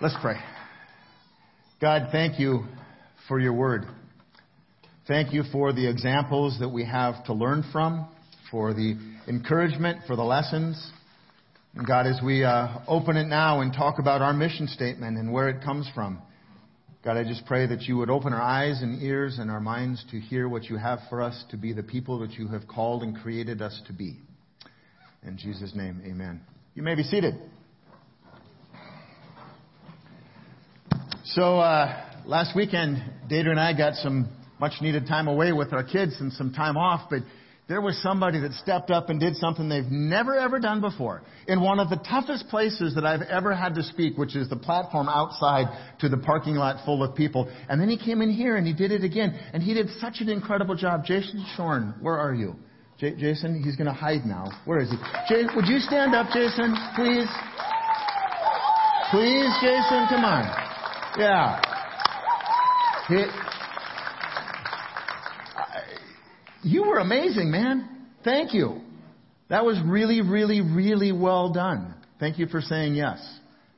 Let's pray. God, thank you for your word. Thank you for the examples that we have to learn from, for the encouragement, for the lessons. And God, as we uh, open it now and talk about our mission statement and where it comes from, God, I just pray that you would open our eyes and ears and our minds to hear what you have for us to be the people that you have called and created us to be. In Jesus' name, amen. You may be seated. So uh, last weekend, Data and I got some much needed time away with our kids and some time off, but there was somebody that stepped up and did something they've never ever done before in one of the toughest places that I've ever had to speak, which is the platform outside to the parking lot full of people. And then he came in here and he did it again, and he did such an incredible job. Jason Shorn, where are you? J- Jason, he's going to hide now. Where is he? Jay, would you stand up, Jason, please? Please, Jason, come on. Yeah. you were amazing, man. Thank you. That was really, really, really well done. Thank you for saying yes.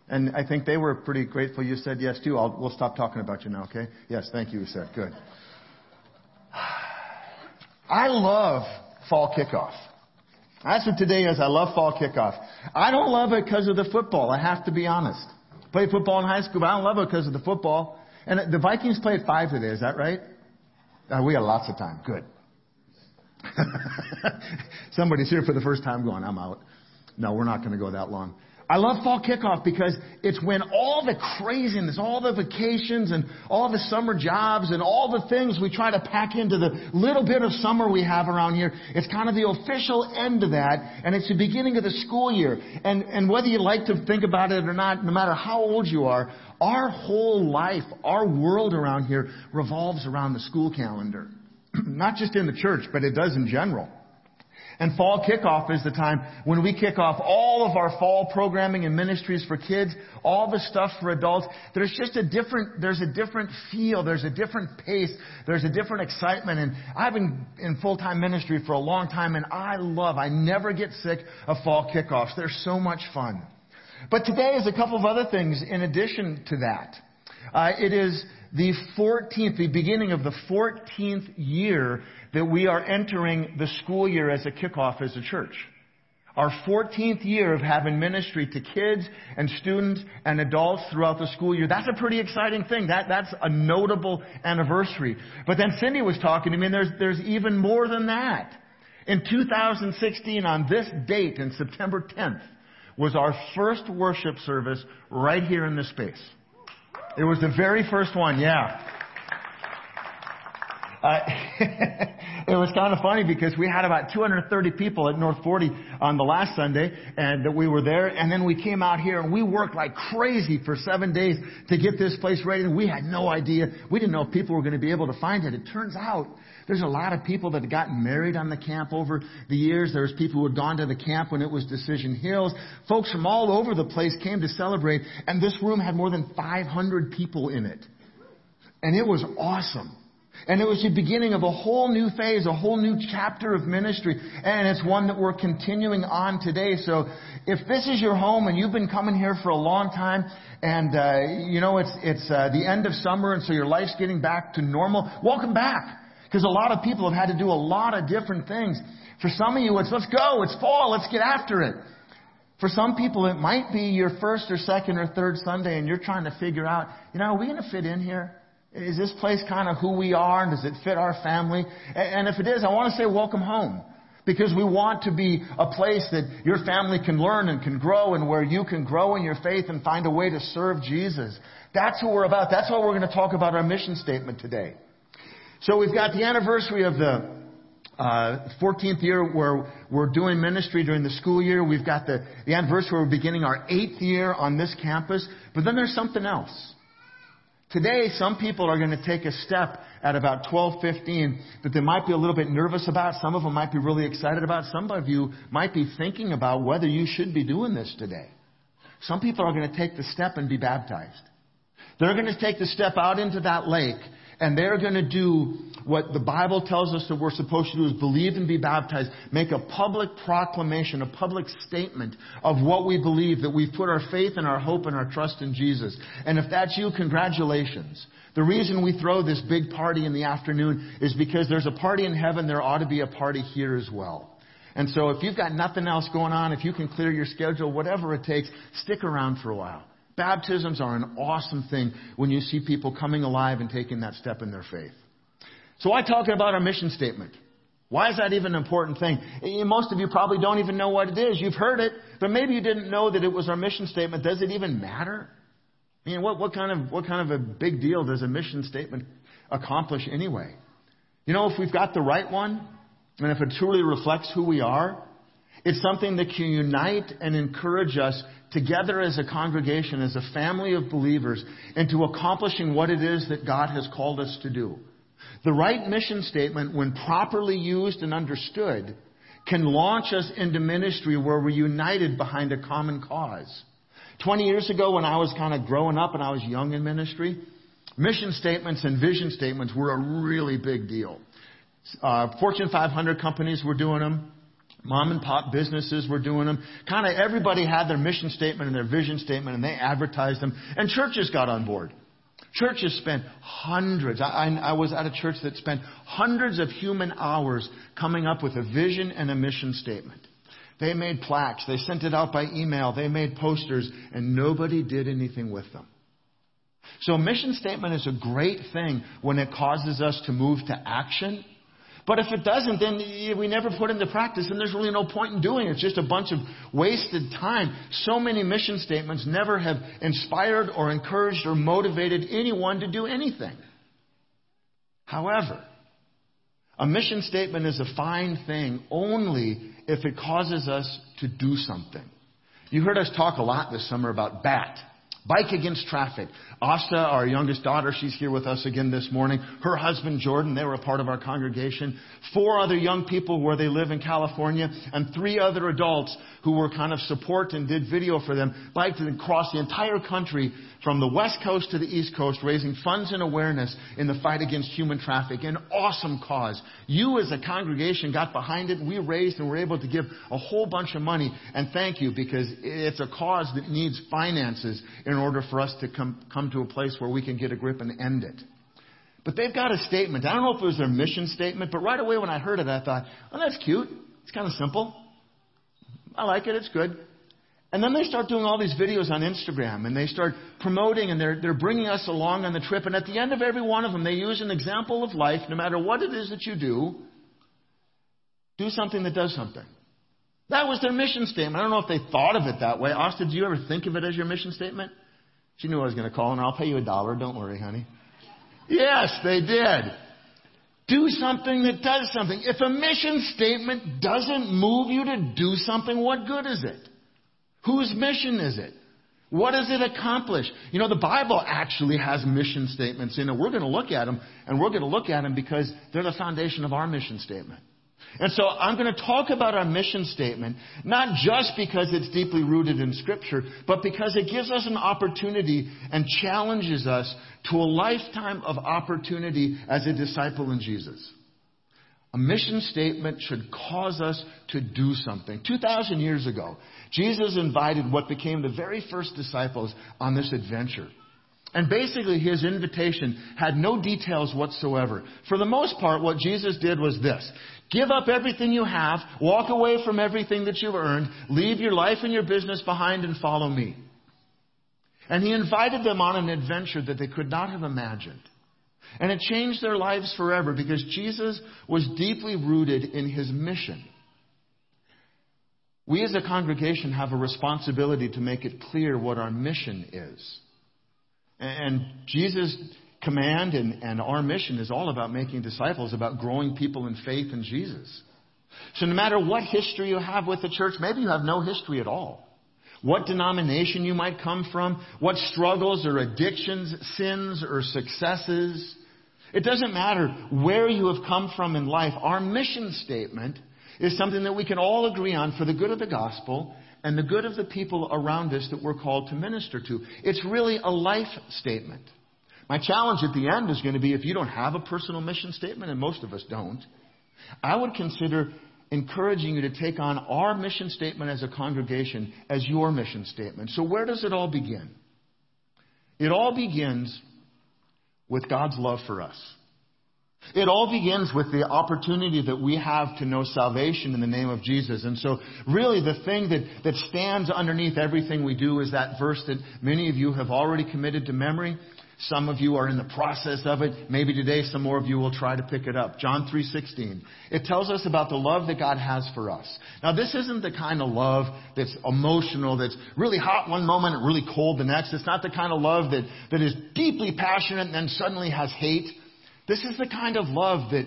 And I think they were pretty grateful you said yes too. I'll, we'll stop talking about you now, okay? Yes, thank you, you said. Good. I love fall kickoff. That's what today is. I love fall kickoff. I don't love it because of the football. I have to be honest. Played football in high school, but I don't love it because of the football. And the Vikings play at five today. Is that right? Uh, we got lots of time. Good. Somebody's here for the first time going, I'm out. No, we're not going to go that long. I love fall kickoff because it's when all the craziness, all the vacations and all the summer jobs and all the things we try to pack into the little bit of summer we have around here, it's kind of the official end of that and it's the beginning of the school year. And, and whether you like to think about it or not, no matter how old you are, our whole life, our world around here revolves around the school calendar. not just in the church, but it does in general. And fall kickoff is the time when we kick off all of our fall programming and ministries for kids, all the stuff for adults. There's just a different, there's a different feel, there's a different pace, there's a different excitement. And I've been in full-time ministry for a long time and I love, I never get sick of fall kickoffs. They're so much fun. But today is a couple of other things in addition to that. Uh, it is the 14th, the beginning of the 14th year that we are entering the school year as a kickoff as a church. Our 14th year of having ministry to kids and students and adults throughout the school year. That's a pretty exciting thing. That, that's a notable anniversary. But then Cindy was talking to me and there's, there's even more than that. In 2016, on this date, in September 10th, was our first worship service right here in this space. It was the very first one, yeah. Uh, it was kind of funny because we had about 230 people at North 40 on the last Sunday, and that we were there. And then we came out here and we worked like crazy for seven days to get this place ready. And we had no idea. We didn't know if people were going to be able to find it. It turns out there's a lot of people that gotten married on the camp over the years. There was people who had gone to the camp when it was Decision Hills. Folks from all over the place came to celebrate, and this room had more than 500 people in it. And it was awesome. And it was the beginning of a whole new phase, a whole new chapter of ministry. And it's one that we're continuing on today. So if this is your home and you've been coming here for a long time and, uh, you know, it's, it's uh, the end of summer and so your life's getting back to normal, welcome back. Because a lot of people have had to do a lot of different things. For some of you, it's let's go, it's fall, let's get after it. For some people, it might be your first or second or third Sunday and you're trying to figure out, you know, are we going to fit in here? Is this place kind of who we are? And does it fit our family? And if it is, I want to say welcome home. Because we want to be a place that your family can learn and can grow and where you can grow in your faith and find a way to serve Jesus. That's who we're about. That's what we're going to talk about our mission statement today. So we've got the anniversary of the uh, 14th year where we're doing ministry during the school year. We've got the, the anniversary where we're beginning our eighth year on this campus. But then there's something else. Today, some people are going to take a step at about 12:15 that they might be a little bit nervous about. Some of them might be really excited about. Some of you might be thinking about whether you should be doing this today. Some people are going to take the step and be baptized. They're going to take the step out into that lake And they're going to do what the Bible tells us that we're supposed to do is believe and be baptized, make a public proclamation, a public statement of what we believe, that we've put our faith and our hope and our trust in Jesus. And if that's you, congratulations. The reason we throw this big party in the afternoon is because there's a party in heaven, there ought to be a party here as well. And so if you've got nothing else going on, if you can clear your schedule, whatever it takes, stick around for a while. Baptisms are an awesome thing when you see people coming alive and taking that step in their faith. So why talk about our mission statement? Why is that even an important thing? Eh, most of you probably don't even know what it is. You've heard it, but maybe you didn't know that it was our mission statement. Does it even matter? I mean, what, what kind of what kind of a big deal does a mission statement accomplish anyway? You know, if we've got the right one, and if it truly reflects who we are, it's something that can unite and encourage us together as a congregation, as a family of believers, into accomplishing what it is that God has called us to do. The right mission statement, when properly used and understood, can launch us into ministry where we're united behind a common cause. 20 years ago, when I was kind of growing up and I was young in ministry, mission statements and vision statements were a really big deal. Uh, Fortune 500 companies were doing them. Mom and pop businesses were doing them. Kind of everybody had their mission statement and their vision statement and they advertised them. And churches got on board. Churches spent hundreds. I, I, I, was at a church that spent hundreds of human hours coming up with a vision and a mission statement. They made plaques. They sent it out by email. They made posters and nobody did anything with them. So a mission statement is a great thing when it causes us to move to action but if it doesn't, then we never put into practice, and there's really no point in doing it. It's just a bunch of wasted time. So many mission statements never have inspired or encouraged or motivated anyone to do anything. However, a mission statement is a fine thing only if it causes us to do something. You heard us talk a lot this summer about BAT. Bike against traffic. Asta, our youngest daughter, she's here with us again this morning. Her husband, Jordan, they were a part of our congregation. Four other young people where they live in California, and three other adults who were kind of support and did video for them, biked across the entire country from the West Coast to the East Coast, raising funds and awareness in the fight against human traffic. An awesome cause. You as a congregation got behind it, we raised and were able to give a whole bunch of money, and thank you because it's a cause that needs finances in order for us to come, come to a place where we can get a grip and end it. But they've got a statement. I don't know if it was their mission statement, but right away when I heard it, I thought, oh, that's cute. It's kind of simple. I like it. It's good. And then they start doing all these videos on Instagram and they start promoting and they're, they're bringing us along on the trip. And at the end of every one of them, they use an example of life, no matter what it is that you do, do something that does something. That was their mission statement. I don't know if they thought of it that way. Austin, did you ever think of it as your mission statement? She knew I was going to call and I'll pay you a dollar. Don't worry, honey. Yes, they did. Do something that does something. If a mission statement doesn't move you to do something, what good is it? Whose mission is it? What does it accomplish? You know, the Bible actually has mission statements in it. We're going to look at them, and we're going to look at them because they're the foundation of our mission statement. And so I'm going to talk about our mission statement, not just because it's deeply rooted in Scripture, but because it gives us an opportunity and challenges us to a lifetime of opportunity as a disciple in Jesus. A mission statement should cause us to do something. 2,000 years ago, Jesus invited what became the very first disciples on this adventure. And basically, his invitation had no details whatsoever. For the most part, what Jesus did was this. Give up everything you have, walk away from everything that you've earned, leave your life and your business behind and follow me. And he invited them on an adventure that they could not have imagined. And it changed their lives forever because Jesus was deeply rooted in his mission. We as a congregation have a responsibility to make it clear what our mission is. And Jesus' command and, and our mission is all about making disciples, about growing people in faith in Jesus. So no matter what history you have with the church, maybe you have no history at all. What denomination you might come from, what struggles or addictions, sins or successes. It doesn't matter where you have come from in life. Our mission statement is something that we can all agree on for the good of the gospel and the good of the people around us that we're called to minister to. It's really a life statement. My challenge at the end is going to be if you don't have a personal mission statement, and most of us don't, I would consider encouraging you to take on our mission statement as a congregation as your mission statement. So, where does it all begin? It all begins with God's love for us. It all begins with the opportunity that we have to know salvation in the name of Jesus. And so, really, the thing that, that stands underneath everything we do is that verse that many of you have already committed to memory. Some of you are in the process of it. Maybe today some more of you will try to pick it up. John 3:16. It tells us about the love that God has for us. Now this isn't the kind of love that's emotional, that's really hot one moment and really cold the next. It's not the kind of love that, that is deeply passionate and then suddenly has hate. This is the kind of love that,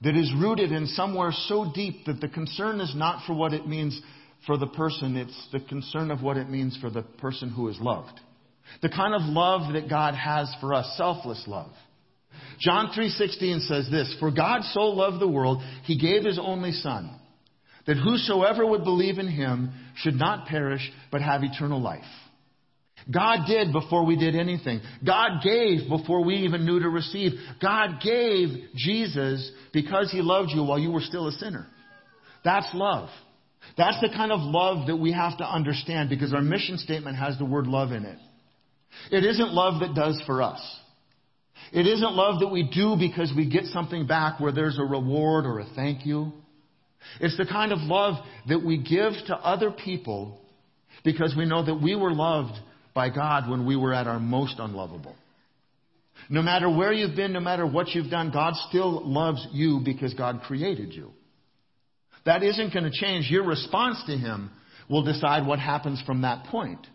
that is rooted in somewhere so deep that the concern is not for what it means for the person, it's the concern of what it means for the person who is loved. The kind of love that God has for us, selfless love. John 3:16 says this, "For God so loved the world, he gave his only son, that whosoever would believe in him should not perish but have eternal life." God did before we did anything. God gave before we even knew to receive. God gave Jesus because He loved you while you were still a sinner. That's love. That's the kind of love that we have to understand because our mission statement has the word love in it. It isn't love that does for us. It isn't love that we do because we get something back where there's a reward or a thank you. It's the kind of love that we give to other people because we know that we were loved by God when we were at our most unlovable. No matter where you've been, no matter what you've done, God still loves you because God created you. That isn't going to change. Your response to Him will decide what happens from that point.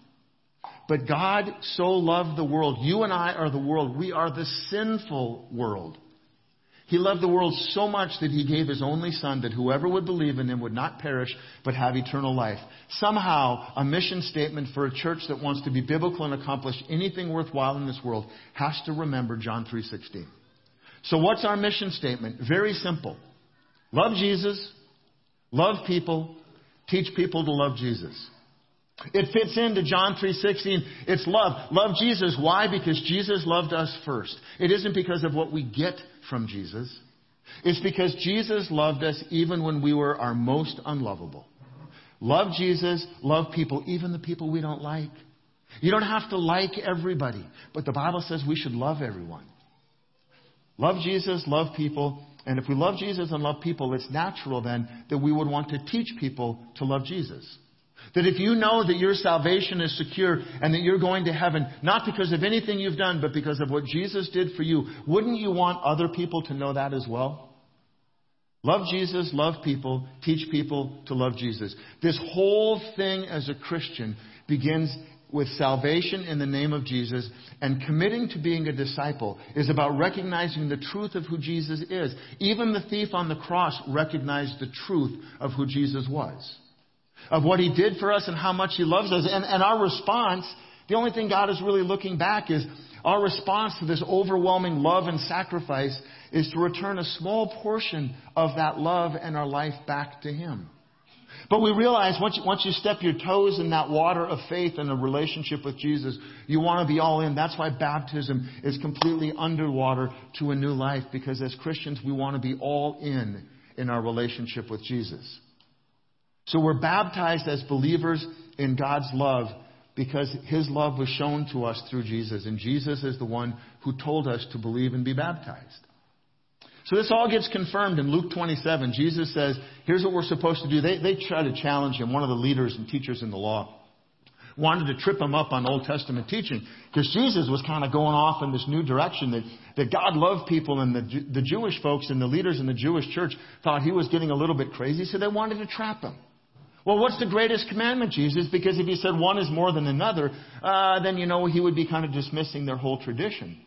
But God so loved the world. You and I are the world. We are the sinful world. He loved the world so much that he gave his only son that whoever would believe in him would not perish but have eternal life. Somehow, a mission statement for a church that wants to be biblical and accomplish anything worthwhile in this world has to remember John 3:16. So what's our mission statement? Very simple. Love Jesus, love people, teach people to love Jesus. It fits into John 3:16. It's love. Love Jesus. Why? Because Jesus loved us first. It isn't because of what we get from Jesus. It's because Jesus loved us even when we were our most unlovable. Love Jesus, love people, even the people we don't like. You don't have to like everybody, but the Bible says we should love everyone. Love Jesus, love people, and if we love Jesus and love people, it's natural then that we would want to teach people to love Jesus. That if you know that your salvation is secure and that you're going to heaven, not because of anything you've done, but because of what Jesus did for you, wouldn't you want other people to know that as well? Love Jesus, love people, teach people to love Jesus. This whole thing as a Christian begins with salvation in the name of Jesus and committing to being a disciple is about recognizing the truth of who Jesus is. Even the thief on the cross recognized the truth of who Jesus was of what He did for us and how much He loves us. And, and our response, the only thing God is really looking back is our response to this overwhelming love and sacrifice is to return a small portion of that love and our life back to Him. But we realize once you, once you step your toes in that water of faith and a relationship with Jesus, you want to be all in. That's why baptism is completely underwater to a new life because as Christians we want to be all in in our relationship with Jesus. So we're baptized as believers in God's love because His love was shown to us through Jesus. And Jesus is the one who told us to believe and be baptized. So this all gets confirmed in Luke 27. Jesus says, here's what we're supposed to do. They, they try to challenge him, one of the leaders and teachers in the law wanted to trip him up on Old Testament teaching because Jesus was kind of going off in this new direction that, that God loved people and the, the Jewish folks and the leaders in the Jewish church thought he was getting a little bit crazy, so they wanted to trap him. Well, what's the greatest commandment, Jesus? Because if he said one is more than another, uh, then you know he would be kind of dismissing their whole tradition.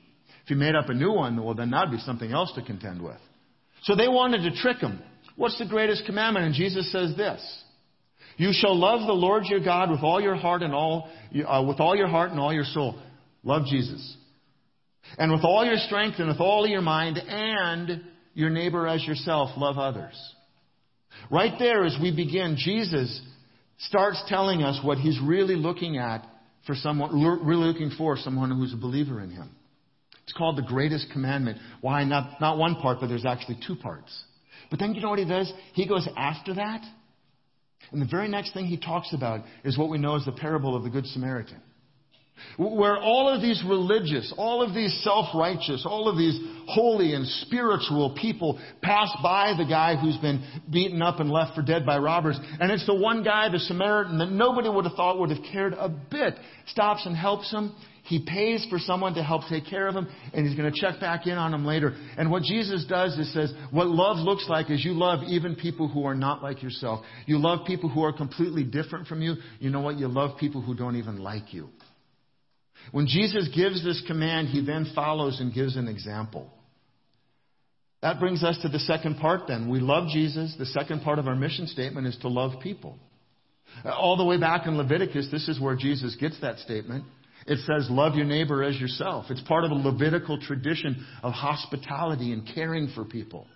If he made up a new one, well, then that'd be something else to contend with. So they wanted to trick him. What's the greatest commandment? And Jesus says this: You shall love the Lord your God with all your heart and all, uh, with all your heart and all your soul. Love Jesus, and with all your strength and with all your mind, and your neighbor as yourself. Love others. Right there, as we begin, Jesus starts telling us what he's really looking at for someone, really looking for someone who's a believer in him. It's called the greatest commandment. Why? Not, not one part, but there's actually two parts. But then you know what he does? He goes after that. And the very next thing he talks about is what we know as the parable of the Good Samaritan. Where all of these religious, all of these self-righteous, all of these holy and spiritual people pass by the guy who's been beaten up and left for dead by robbers. And it's the one guy, the Samaritan, that nobody would have thought would have cared a bit, stops and helps him. He pays for someone to help take care of him, and he's going to check back in on him later. And what Jesus does is says, what love looks like is you love even people who are not like yourself. You love people who are completely different from you. You know what? You love people who don't even like you. When Jesus gives this command, he then follows and gives an example. That brings us to the second part then. We love Jesus. The second part of our mission statement is to love people. Uh, all the way back in Leviticus, this is where Jesus gets that statement. It says, love your neighbor as yourself. It's part of the Levitical tradition of hospitality and caring for people.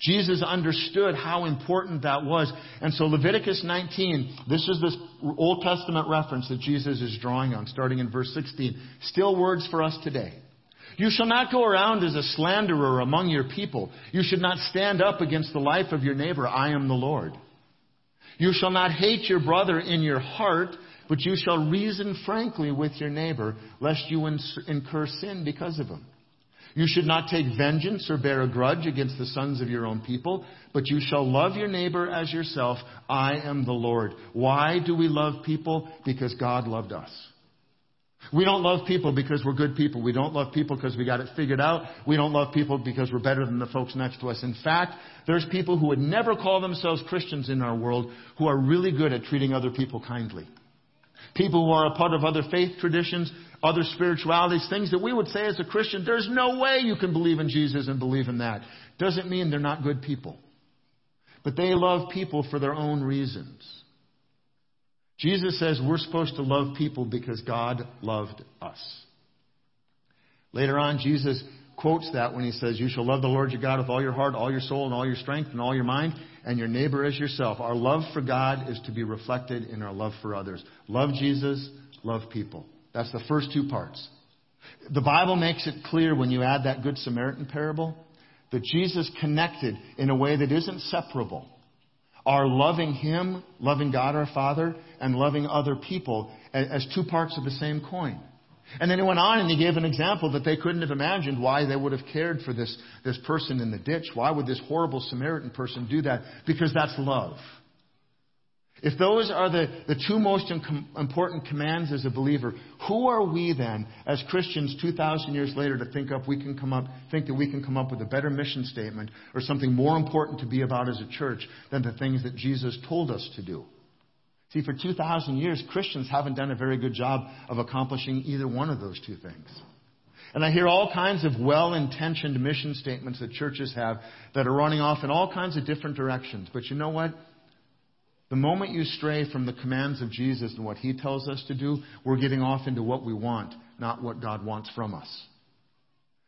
Jesus understood how important that was. And so Leviticus 19, this is this Old Testament reference that Jesus is drawing on, starting in verse 16. Still words for us today. You shall not go around as a slanderer among your people. You should not stand up against the life of your neighbor. I am the Lord. You shall not hate your brother in your heart, but you shall reason frankly with your neighbor, lest you incur sin because of him. You should not take vengeance or bear a grudge against the sons of your own people, but you shall love your neighbor as yourself. I am the Lord. Why do we love people? Because God loved us. We don't love people because we're good people. We don't love people because we got it figured out. We don't love people because we're better than the folks next to us. In fact, there's people who would never call themselves Christians in our world who are really good at treating other people kindly. People who are a part of other faith traditions other spiritualities, things that we would say as a Christian, there's no way you can believe in Jesus and believe in that. Doesn't mean they're not good people. But they love people for their own reasons. Jesus says we're supposed to love people because God loved us. Later on, Jesus quotes that when he says, You shall love the Lord your God with all your heart, all your soul, and all your strength, and all your mind, and your neighbor as yourself. Our love for God is to be reflected in our love for others. Love Jesus, love people. That's the first two parts. The Bible makes it clear when you add that Good Samaritan parable that Jesus connected in a way that isn't separable. Our loving Him, loving God our Father, and loving other people as two parts of the same coin. And then he went on and he gave an example that they couldn't have imagined why they would have cared for this, this person in the ditch. Why would this horrible Samaritan person do that? Because that's love. If those are the, the two most important commands as a believer, who are we then, as Christians 2,000 years later, to think up we can come up, think that we can come up with a better mission statement or something more important to be about as a church than the things that Jesus told us to do? See, for 2,000 years, Christians haven't done a very good job of accomplishing either one of those two things. And I hear all kinds of well-intentioned mission statements that churches have that are running off in all kinds of different directions. But you know what? The moment you stray from the commands of Jesus and what he tells us to do, we're getting off into what we want, not what God wants from us.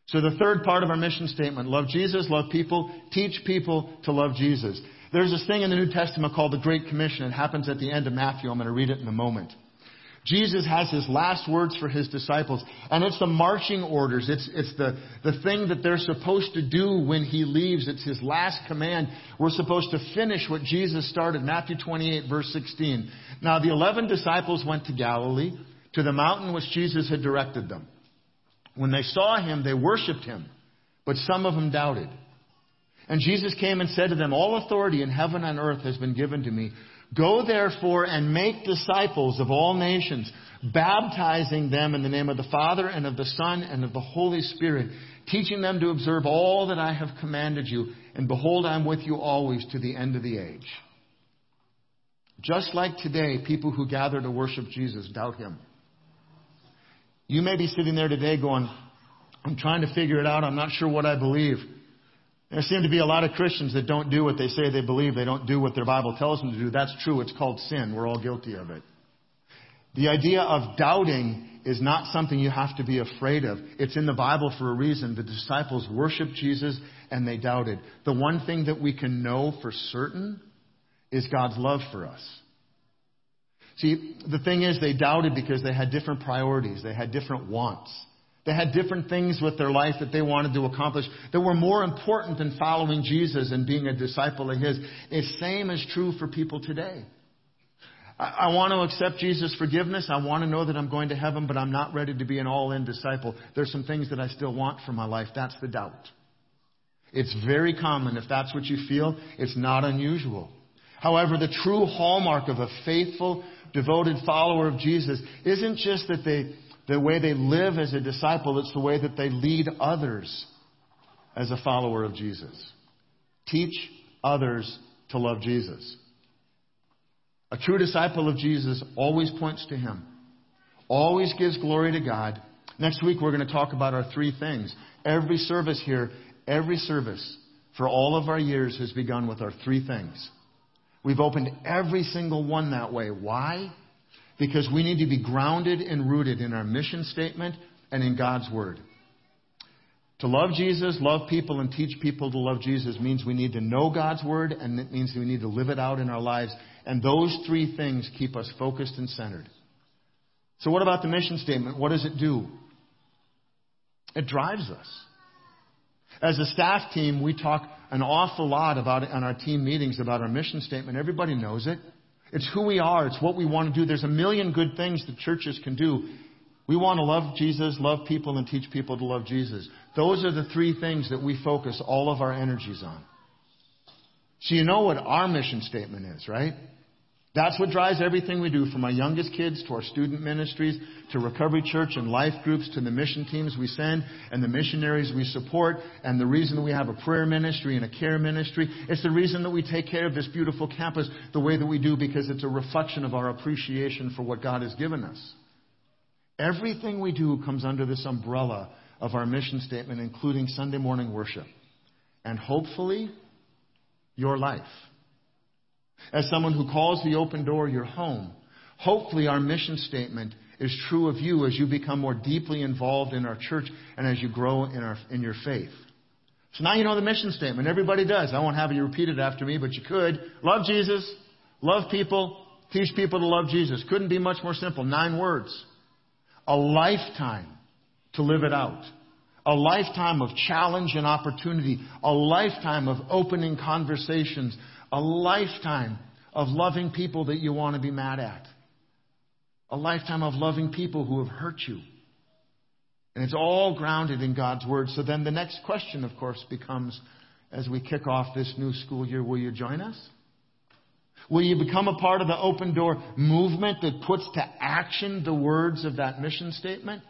So the third part of our mission statement, love Jesus, love people, teach people to love Jesus. There's this thing in the New Testament called the Great Commission. It happens at the end of Matthew. I'm going to read it in a moment. Jesus has his last words for his disciples, and it's the marching orders. It's, it's the, the thing that they're supposed to do when he leaves. It's his last command. We're supposed to finish what Jesus started, Matthew 28, verse 16. Now, the 11 disciples went to Galilee, to the mountain which Jesus had directed them. When they saw him, they worshiped him, but some of them doubted. And Jesus came and said to them, All authority in heaven and earth has been given to me. Go therefore and make disciples of all nations, baptizing them in the name of the Father and of the Son and of the Holy Spirit, teaching them to observe all that I have commanded you. And behold, I'm with you always to the end of the age. Just like today, people who gather to worship Jesus doubt him. You may be sitting there today going, I'm trying to figure it out. I'm not sure what I believe. There seem to be a lot of Christians that don't do what they say they believe. They don't do what their Bible tells them to do. That's true. It's called sin. We're all guilty of it. The idea of doubting is not something you have to be afraid of. It's in the Bible for a reason. The disciples worshiped Jesus and they doubted. The one thing that we can know for certain is God's love for us. See, the thing is, they doubted because they had different priorities. They had different wants. They had different things with their life that they wanted to accomplish that were more important than following Jesus and being a disciple of His. The same is true for people today. I, want to accept Jesus' forgiveness. I want to know that I'm going to heaven, but I'm not ready to be an all-in disciple. There's some things that I still want for my life. That's the doubt. It's very common. If that's what you feel, it's not unusual. However, the true hallmark of a faithful, devoted follower of Jesus isn't just that they, the way they live as a disciple, it's the way that they lead others as a follower of Jesus. Teach others to love Jesus. A true disciple of Jesus always points to Him, always gives glory to God. Next week, we're going to talk about our three things. Every service here, every service for all of our years has begun with our three things. We've opened every single one that way. Why? Because we need to be grounded and rooted in our mission statement and in God's Word. To love Jesus, love people, and teach people to love Jesus means we need to know God's Word, and it means we need to live it out in our lives. And those three things keep us focused and centered. So, what about the mission statement? What does it do? It drives us. As a staff team, we talk an awful lot about it on our team meetings about our mission statement. Everybody knows it. It's who we are. It's what we want to do. There's a million good things that churches can do. We want to love Jesus, love people, and teach people to love Jesus. Those are the three things that we focus all of our energies on. So you know what our mission statement is, right? That's what drives everything we do from our youngest kids to our student ministries to Recovery Church and life groups to the mission teams we send and the missionaries we support and the reason that we have a prayer ministry and a care ministry. It's the reason that we take care of this beautiful campus the way that we do because it's a reflection of our appreciation for what God has given us. Everything we do comes under this umbrella of our mission statement, including Sunday morning worship. And hopefully, your life. As someone who calls the open door your home, hopefully our mission statement is true of you as you become more deeply involved in our church and as you grow in, our, in your faith. So now you know the mission statement. Everybody does. I won't have you repeat it after me, but you could. Love Jesus, love people, teach people to love Jesus. Couldn't be much more simple. Nine words. A lifetime to live it out. A lifetime of challenge and opportunity. A lifetime of opening conversations a lifetime of loving people that you want to be mad at. A lifetime of loving people who have hurt you. And it's all grounded in God's Word. So then the next question, of course, becomes as we kick off this new school year, will you join us? Will you become a part of the open door movement that puts to action the words of that mission statement?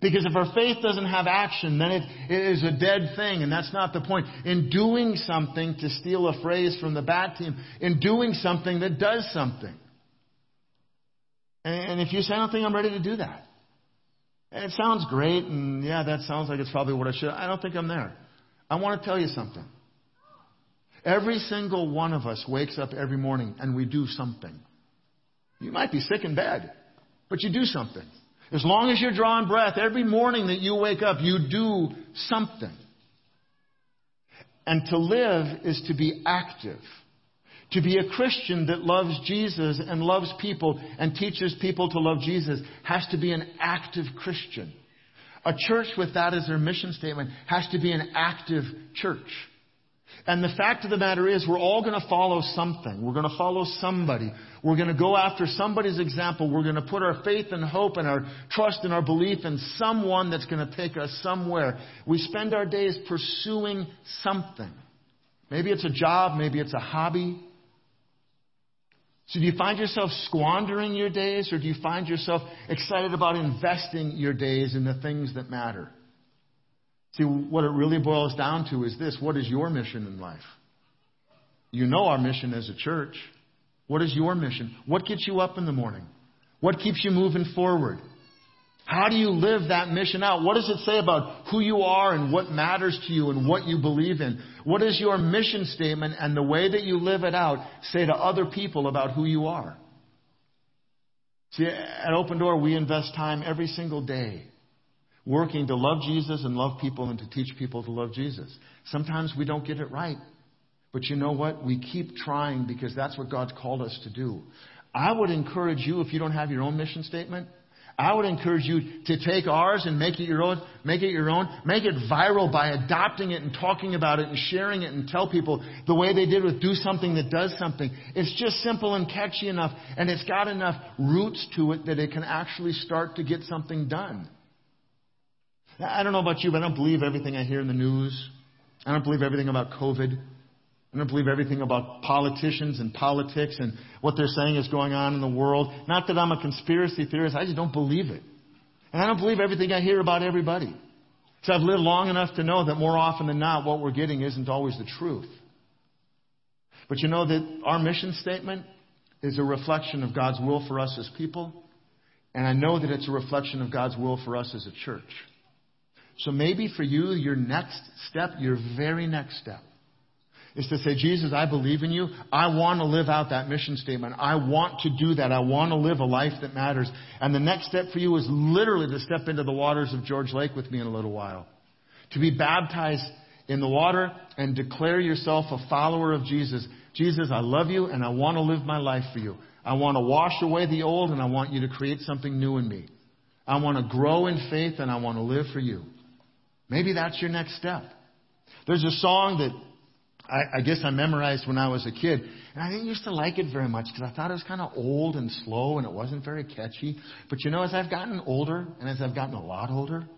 Because if our faith doesn't have action, then it, it is a dead thing, and that's not the point. In doing something, to steal a phrase from the bat team, in doing something that does something. And, and if you say, I don't think I'm ready to do that. And it sounds great, and yeah, that sounds like it's probably what I should. I don't think I'm there. I want to tell you something. Every single one of us wakes up every morning and we do something. You might be sick in bed, but you do something. As long as you're drawing breath, every morning that you wake up, you do something. And to live is to be active. To be a Christian that loves Jesus and loves people and teaches people to love Jesus has to be an active Christian. A church with that as their mission statement has to be an active church. And the fact of the matter is, we're all going to follow something. We're going to follow somebody. We're going to go after somebody's example. We're going to put our faith and hope and our trust and our belief in someone that's going to take us somewhere. We spend our days pursuing something. Maybe it's a job, maybe it's a hobby. So do you find yourself squandering your days or do you find yourself excited about investing your days in the things that matter? See, what it really boils down to is this what is your mission in life? You know our mission as a church. What is your mission? What gets you up in the morning? What keeps you moving forward? How do you live that mission out? What does it say about who you are and what matters to you and what you believe in? What is your mission statement and the way that you live it out say to other people about who you are? See, at Open Door, we invest time every single day working to love Jesus and love people and to teach people to love Jesus. Sometimes we don't get it right. But you know what? We keep trying because that's what God's called us to do. I would encourage you, if you don't have your own mission statement, I would encourage you to take ours and make it your own, make it your own, make it viral by adopting it and talking about it and sharing it and tell people the way they did with do something that does something. It's just simple and catchy enough and it's got enough roots to it that it can actually start to get something done. I don't know about you, but I don't believe everything I hear in the news. I don't believe everything about COVID. I don't believe everything about politicians and politics and what they're saying is going on in the world. Not that I'm a conspiracy theorist, I just don't believe it. And I don't believe everything I hear about everybody. So I've lived long enough to know that more often than not, what we're getting isn't always the truth. But you know that our mission statement is a reflection of God's will for us as people. And I know that it's a reflection of God's will for us as a church. So maybe for you, your next step, your very next step, is to say, Jesus, I believe in you. I want to live out that mission statement. I want to do that. I want to live a life that matters. And the next step for you is literally to step into the waters of George Lake with me in a little while. To be baptized in the water and declare yourself a follower of Jesus. Jesus, I love you and I want to live my life for you. I want to wash away the old and I want you to create something new in me. I want to grow in faith and I want to live for you. Maybe that's your next step. There's a song that I, I guess I memorized when I was a kid. And I didn't used to like it very much because I thought it was kind of old and slow and it wasn't very catchy. But you know, as I've gotten older and as I've gotten a lot older,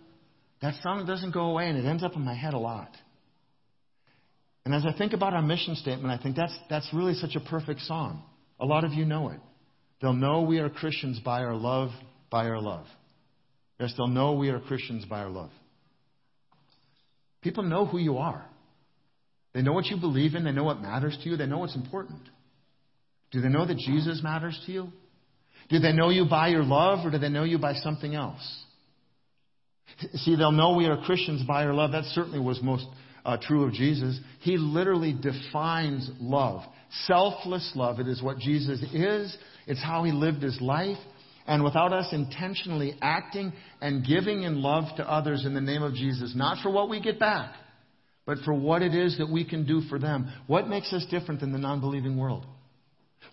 that song doesn't go away and it ends up in my head a lot. And as I think about our mission statement, I think that's, that's really such a perfect song. A lot of you know it. They'll know we are Christians by our love, by our love. Yes, they'll know we are Christians by our love. People know who you are. They know what you believe in. They know what matters to you. They know what's important. Do they know that Jesus matters to you? Do they know you by your love or do they know you by something else? See, they'll know we are Christians by our love. That certainly was most uh, true of Jesus. He literally defines love. Selfless love. It is what Jesus is. It's how he lived his life. And without us intentionally acting and giving in love to others in the name of Jesus, not for what we get back, but for what it is that we can do for them. What makes us different than the non believing world?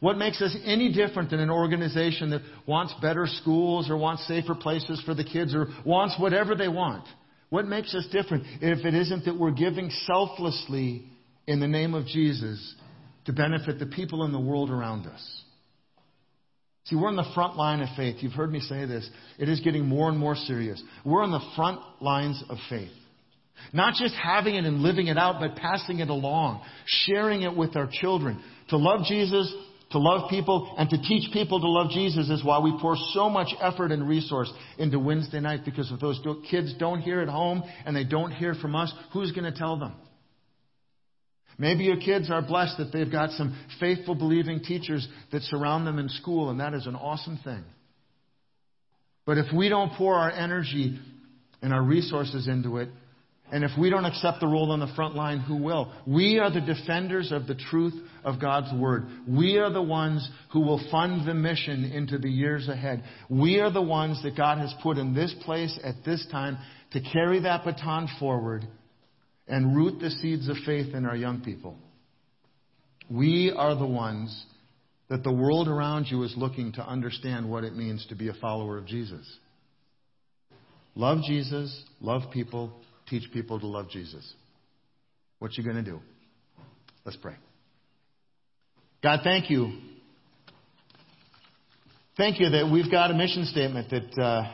What makes us any different than an organization that wants better schools or wants safer places for the kids or wants whatever they want? What makes us different if it isn't that we're giving selflessly in the name of Jesus to benefit the people in the world around us? See, we're on the front line of faith. You've heard me say this. It is getting more and more serious. We're on the front lines of faith. Not just having it and living it out, but passing it along, sharing it with our children. To love Jesus, to love people, and to teach people to love Jesus is why we pour so much effort and resource into Wednesday night because if those kids don't hear at home and they don't hear from us, who's going to tell them? Maybe your kids are blessed that they've got some faithful, believing teachers that surround them in school, and that is an awesome thing. But if we don't pour our energy and our resources into it, and if we don't accept the role on the front line, who will? We are the defenders of the truth of God's Word. We are the ones who will fund the mission into the years ahead. We are the ones that God has put in this place at this time to carry that baton forward and root the seeds of faith in our young people. We are the ones that the world around you is looking to understand what it means to be a follower of Jesus. Love Jesus, love people, teach people to love Jesus. What you going to do? Let's pray. God, thank you. Thank you that we've got a mission statement that uh,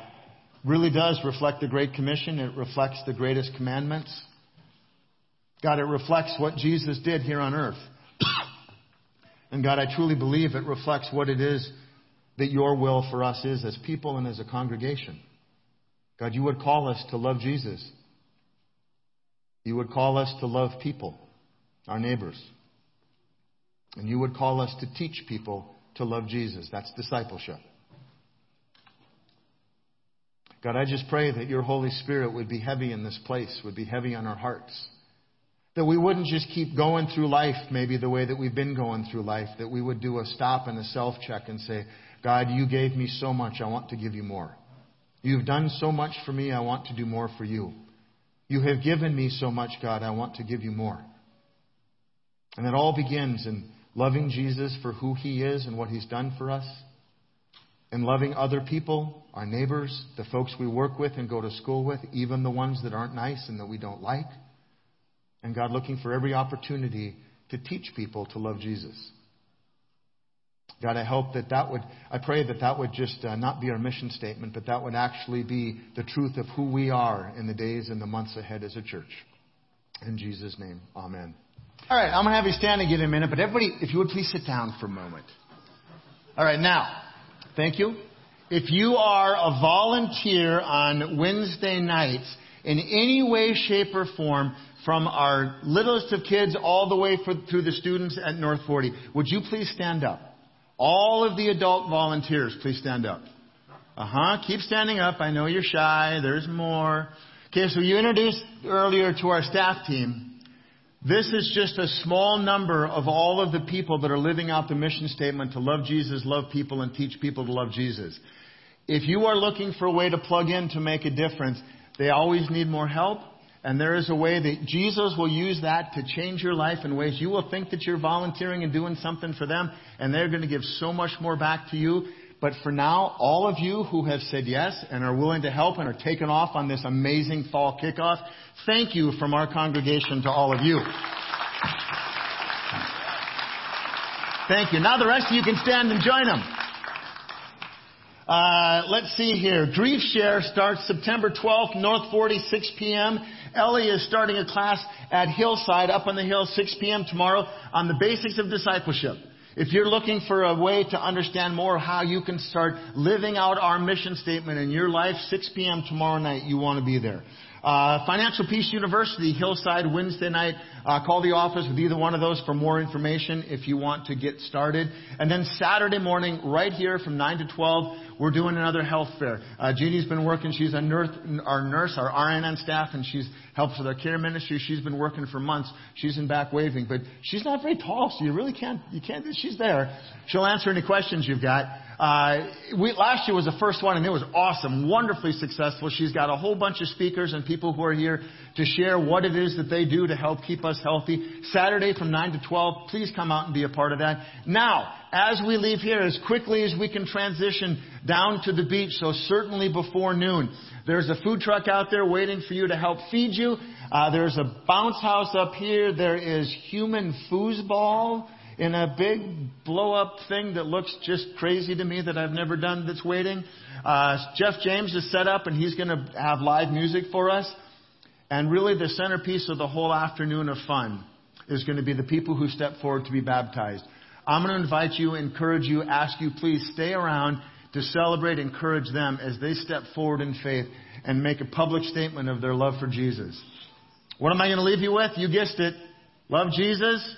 really does reflect the Great Commission. It reflects the greatest commandments. God, it reflects what Jesus did here on earth. and God, I truly believe it reflects what it is that your will for us is as people and as a congregation. God, you would call us to love Jesus. You would call us to love people, our neighbors. And you would call us to teach people to love Jesus. That's discipleship. God, I just pray that your Holy Spirit would be heavy in this place, would be heavy on our hearts. That we wouldn't just keep going through life maybe the way that we've been going through life, that we would do a stop and a self check and say, God, you gave me so much, I want to give you more. You've done so much for me, I want to do more for you. You have given me so much, God, I want to give you more. And it all begins in loving Jesus for who he is and what he's done for us, in loving other people, our neighbors, the folks we work with and go to school with, even the ones that aren't nice and that we don't like. And God, looking for every opportunity to teach people to love Jesus. God, I hope that that would, I pray that that would just uh, not be our mission statement, but that would actually be the truth of who we are in the days and the months ahead as a church. In Jesus' name, amen. All right, I'm going to have you stand again in a minute, but everybody, if you would please sit down for a moment. All right, now, thank you. If you are a volunteer on Wednesday nights in any way, shape, or form, from our littlest of kids all the way for, through the students at North 40, would you please stand up? All of the adult volunteers, please stand up. Uh huh. Keep standing up. I know you're shy. There's more. Okay, so you introduced earlier to our staff team. This is just a small number of all of the people that are living out the mission statement to love Jesus, love people, and teach people to love Jesus. If you are looking for a way to plug in to make a difference, they always need more help. And there is a way that Jesus will use that to change your life in ways you will think that you're volunteering and doing something for them, and they're going to give so much more back to you. But for now, all of you who have said yes and are willing to help and are taken off on this amazing fall kickoff, thank you from our congregation to all of you. Thank you. Now the rest of you can stand and join them. Uh, let's see here. Grief Share starts September 12th, North 40, 6 p.m. Ellie is starting a class at Hillside up on the hill 6 p.m. tomorrow on the basics of discipleship. If you're looking for a way to understand more how you can start living out our mission statement in your life, 6 p.m. tomorrow night, you want to be there. Uh, Financial Peace University, Hillside, Wednesday night. Uh, call the office with either one of those for more information if you want to get started. And then Saturday morning, right here from 9 to 12, we're doing another health fair. Uh, Jeannie's been working. She's a nurse, our nurse, our RN staff, and she's helps with our care ministry. She's been working for months. She's in back waving, but she's not very tall, so you really can't, you can't, she's there. She'll answer any questions you've got. Uh, we, last year was the first one, and it was awesome, wonderfully successful. She's got a whole bunch of speakers and people who are here to share what it is that they do to help keep us healthy. Saturday from 9 to 12, please come out and be a part of that. Now, as we leave here, as quickly as we can transition down to the beach, so certainly before noon, there's a food truck out there waiting for you to help feed you. Uh, there's a bounce house up here. There is human foosball in a big blow up thing that looks just crazy to me that I've never done that's waiting. Uh, Jeff James is set up and he's going to have live music for us. And really the centerpiece of the whole afternoon of fun is going to be the people who step forward to be baptized. I'm going to invite you, encourage you, ask you please stay around to celebrate, encourage them as they step forward in faith and make a public statement of their love for Jesus. What am I going to leave you with? You guessed it. Love Jesus.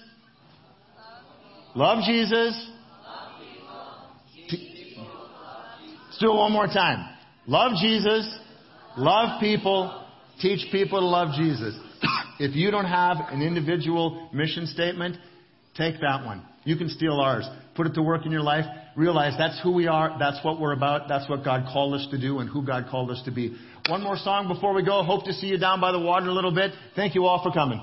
Love Jesus. Let's do it one more time. Love Jesus. Love people. Teach people to love Jesus. if you don't have an individual mission statement, take that one. You can steal ours. Put it to work in your life. Realize that's who we are. That's what we're about. That's what God called us to do and who God called us to be. One more song before we go. Hope to see you down by the water a little bit. Thank you all for coming.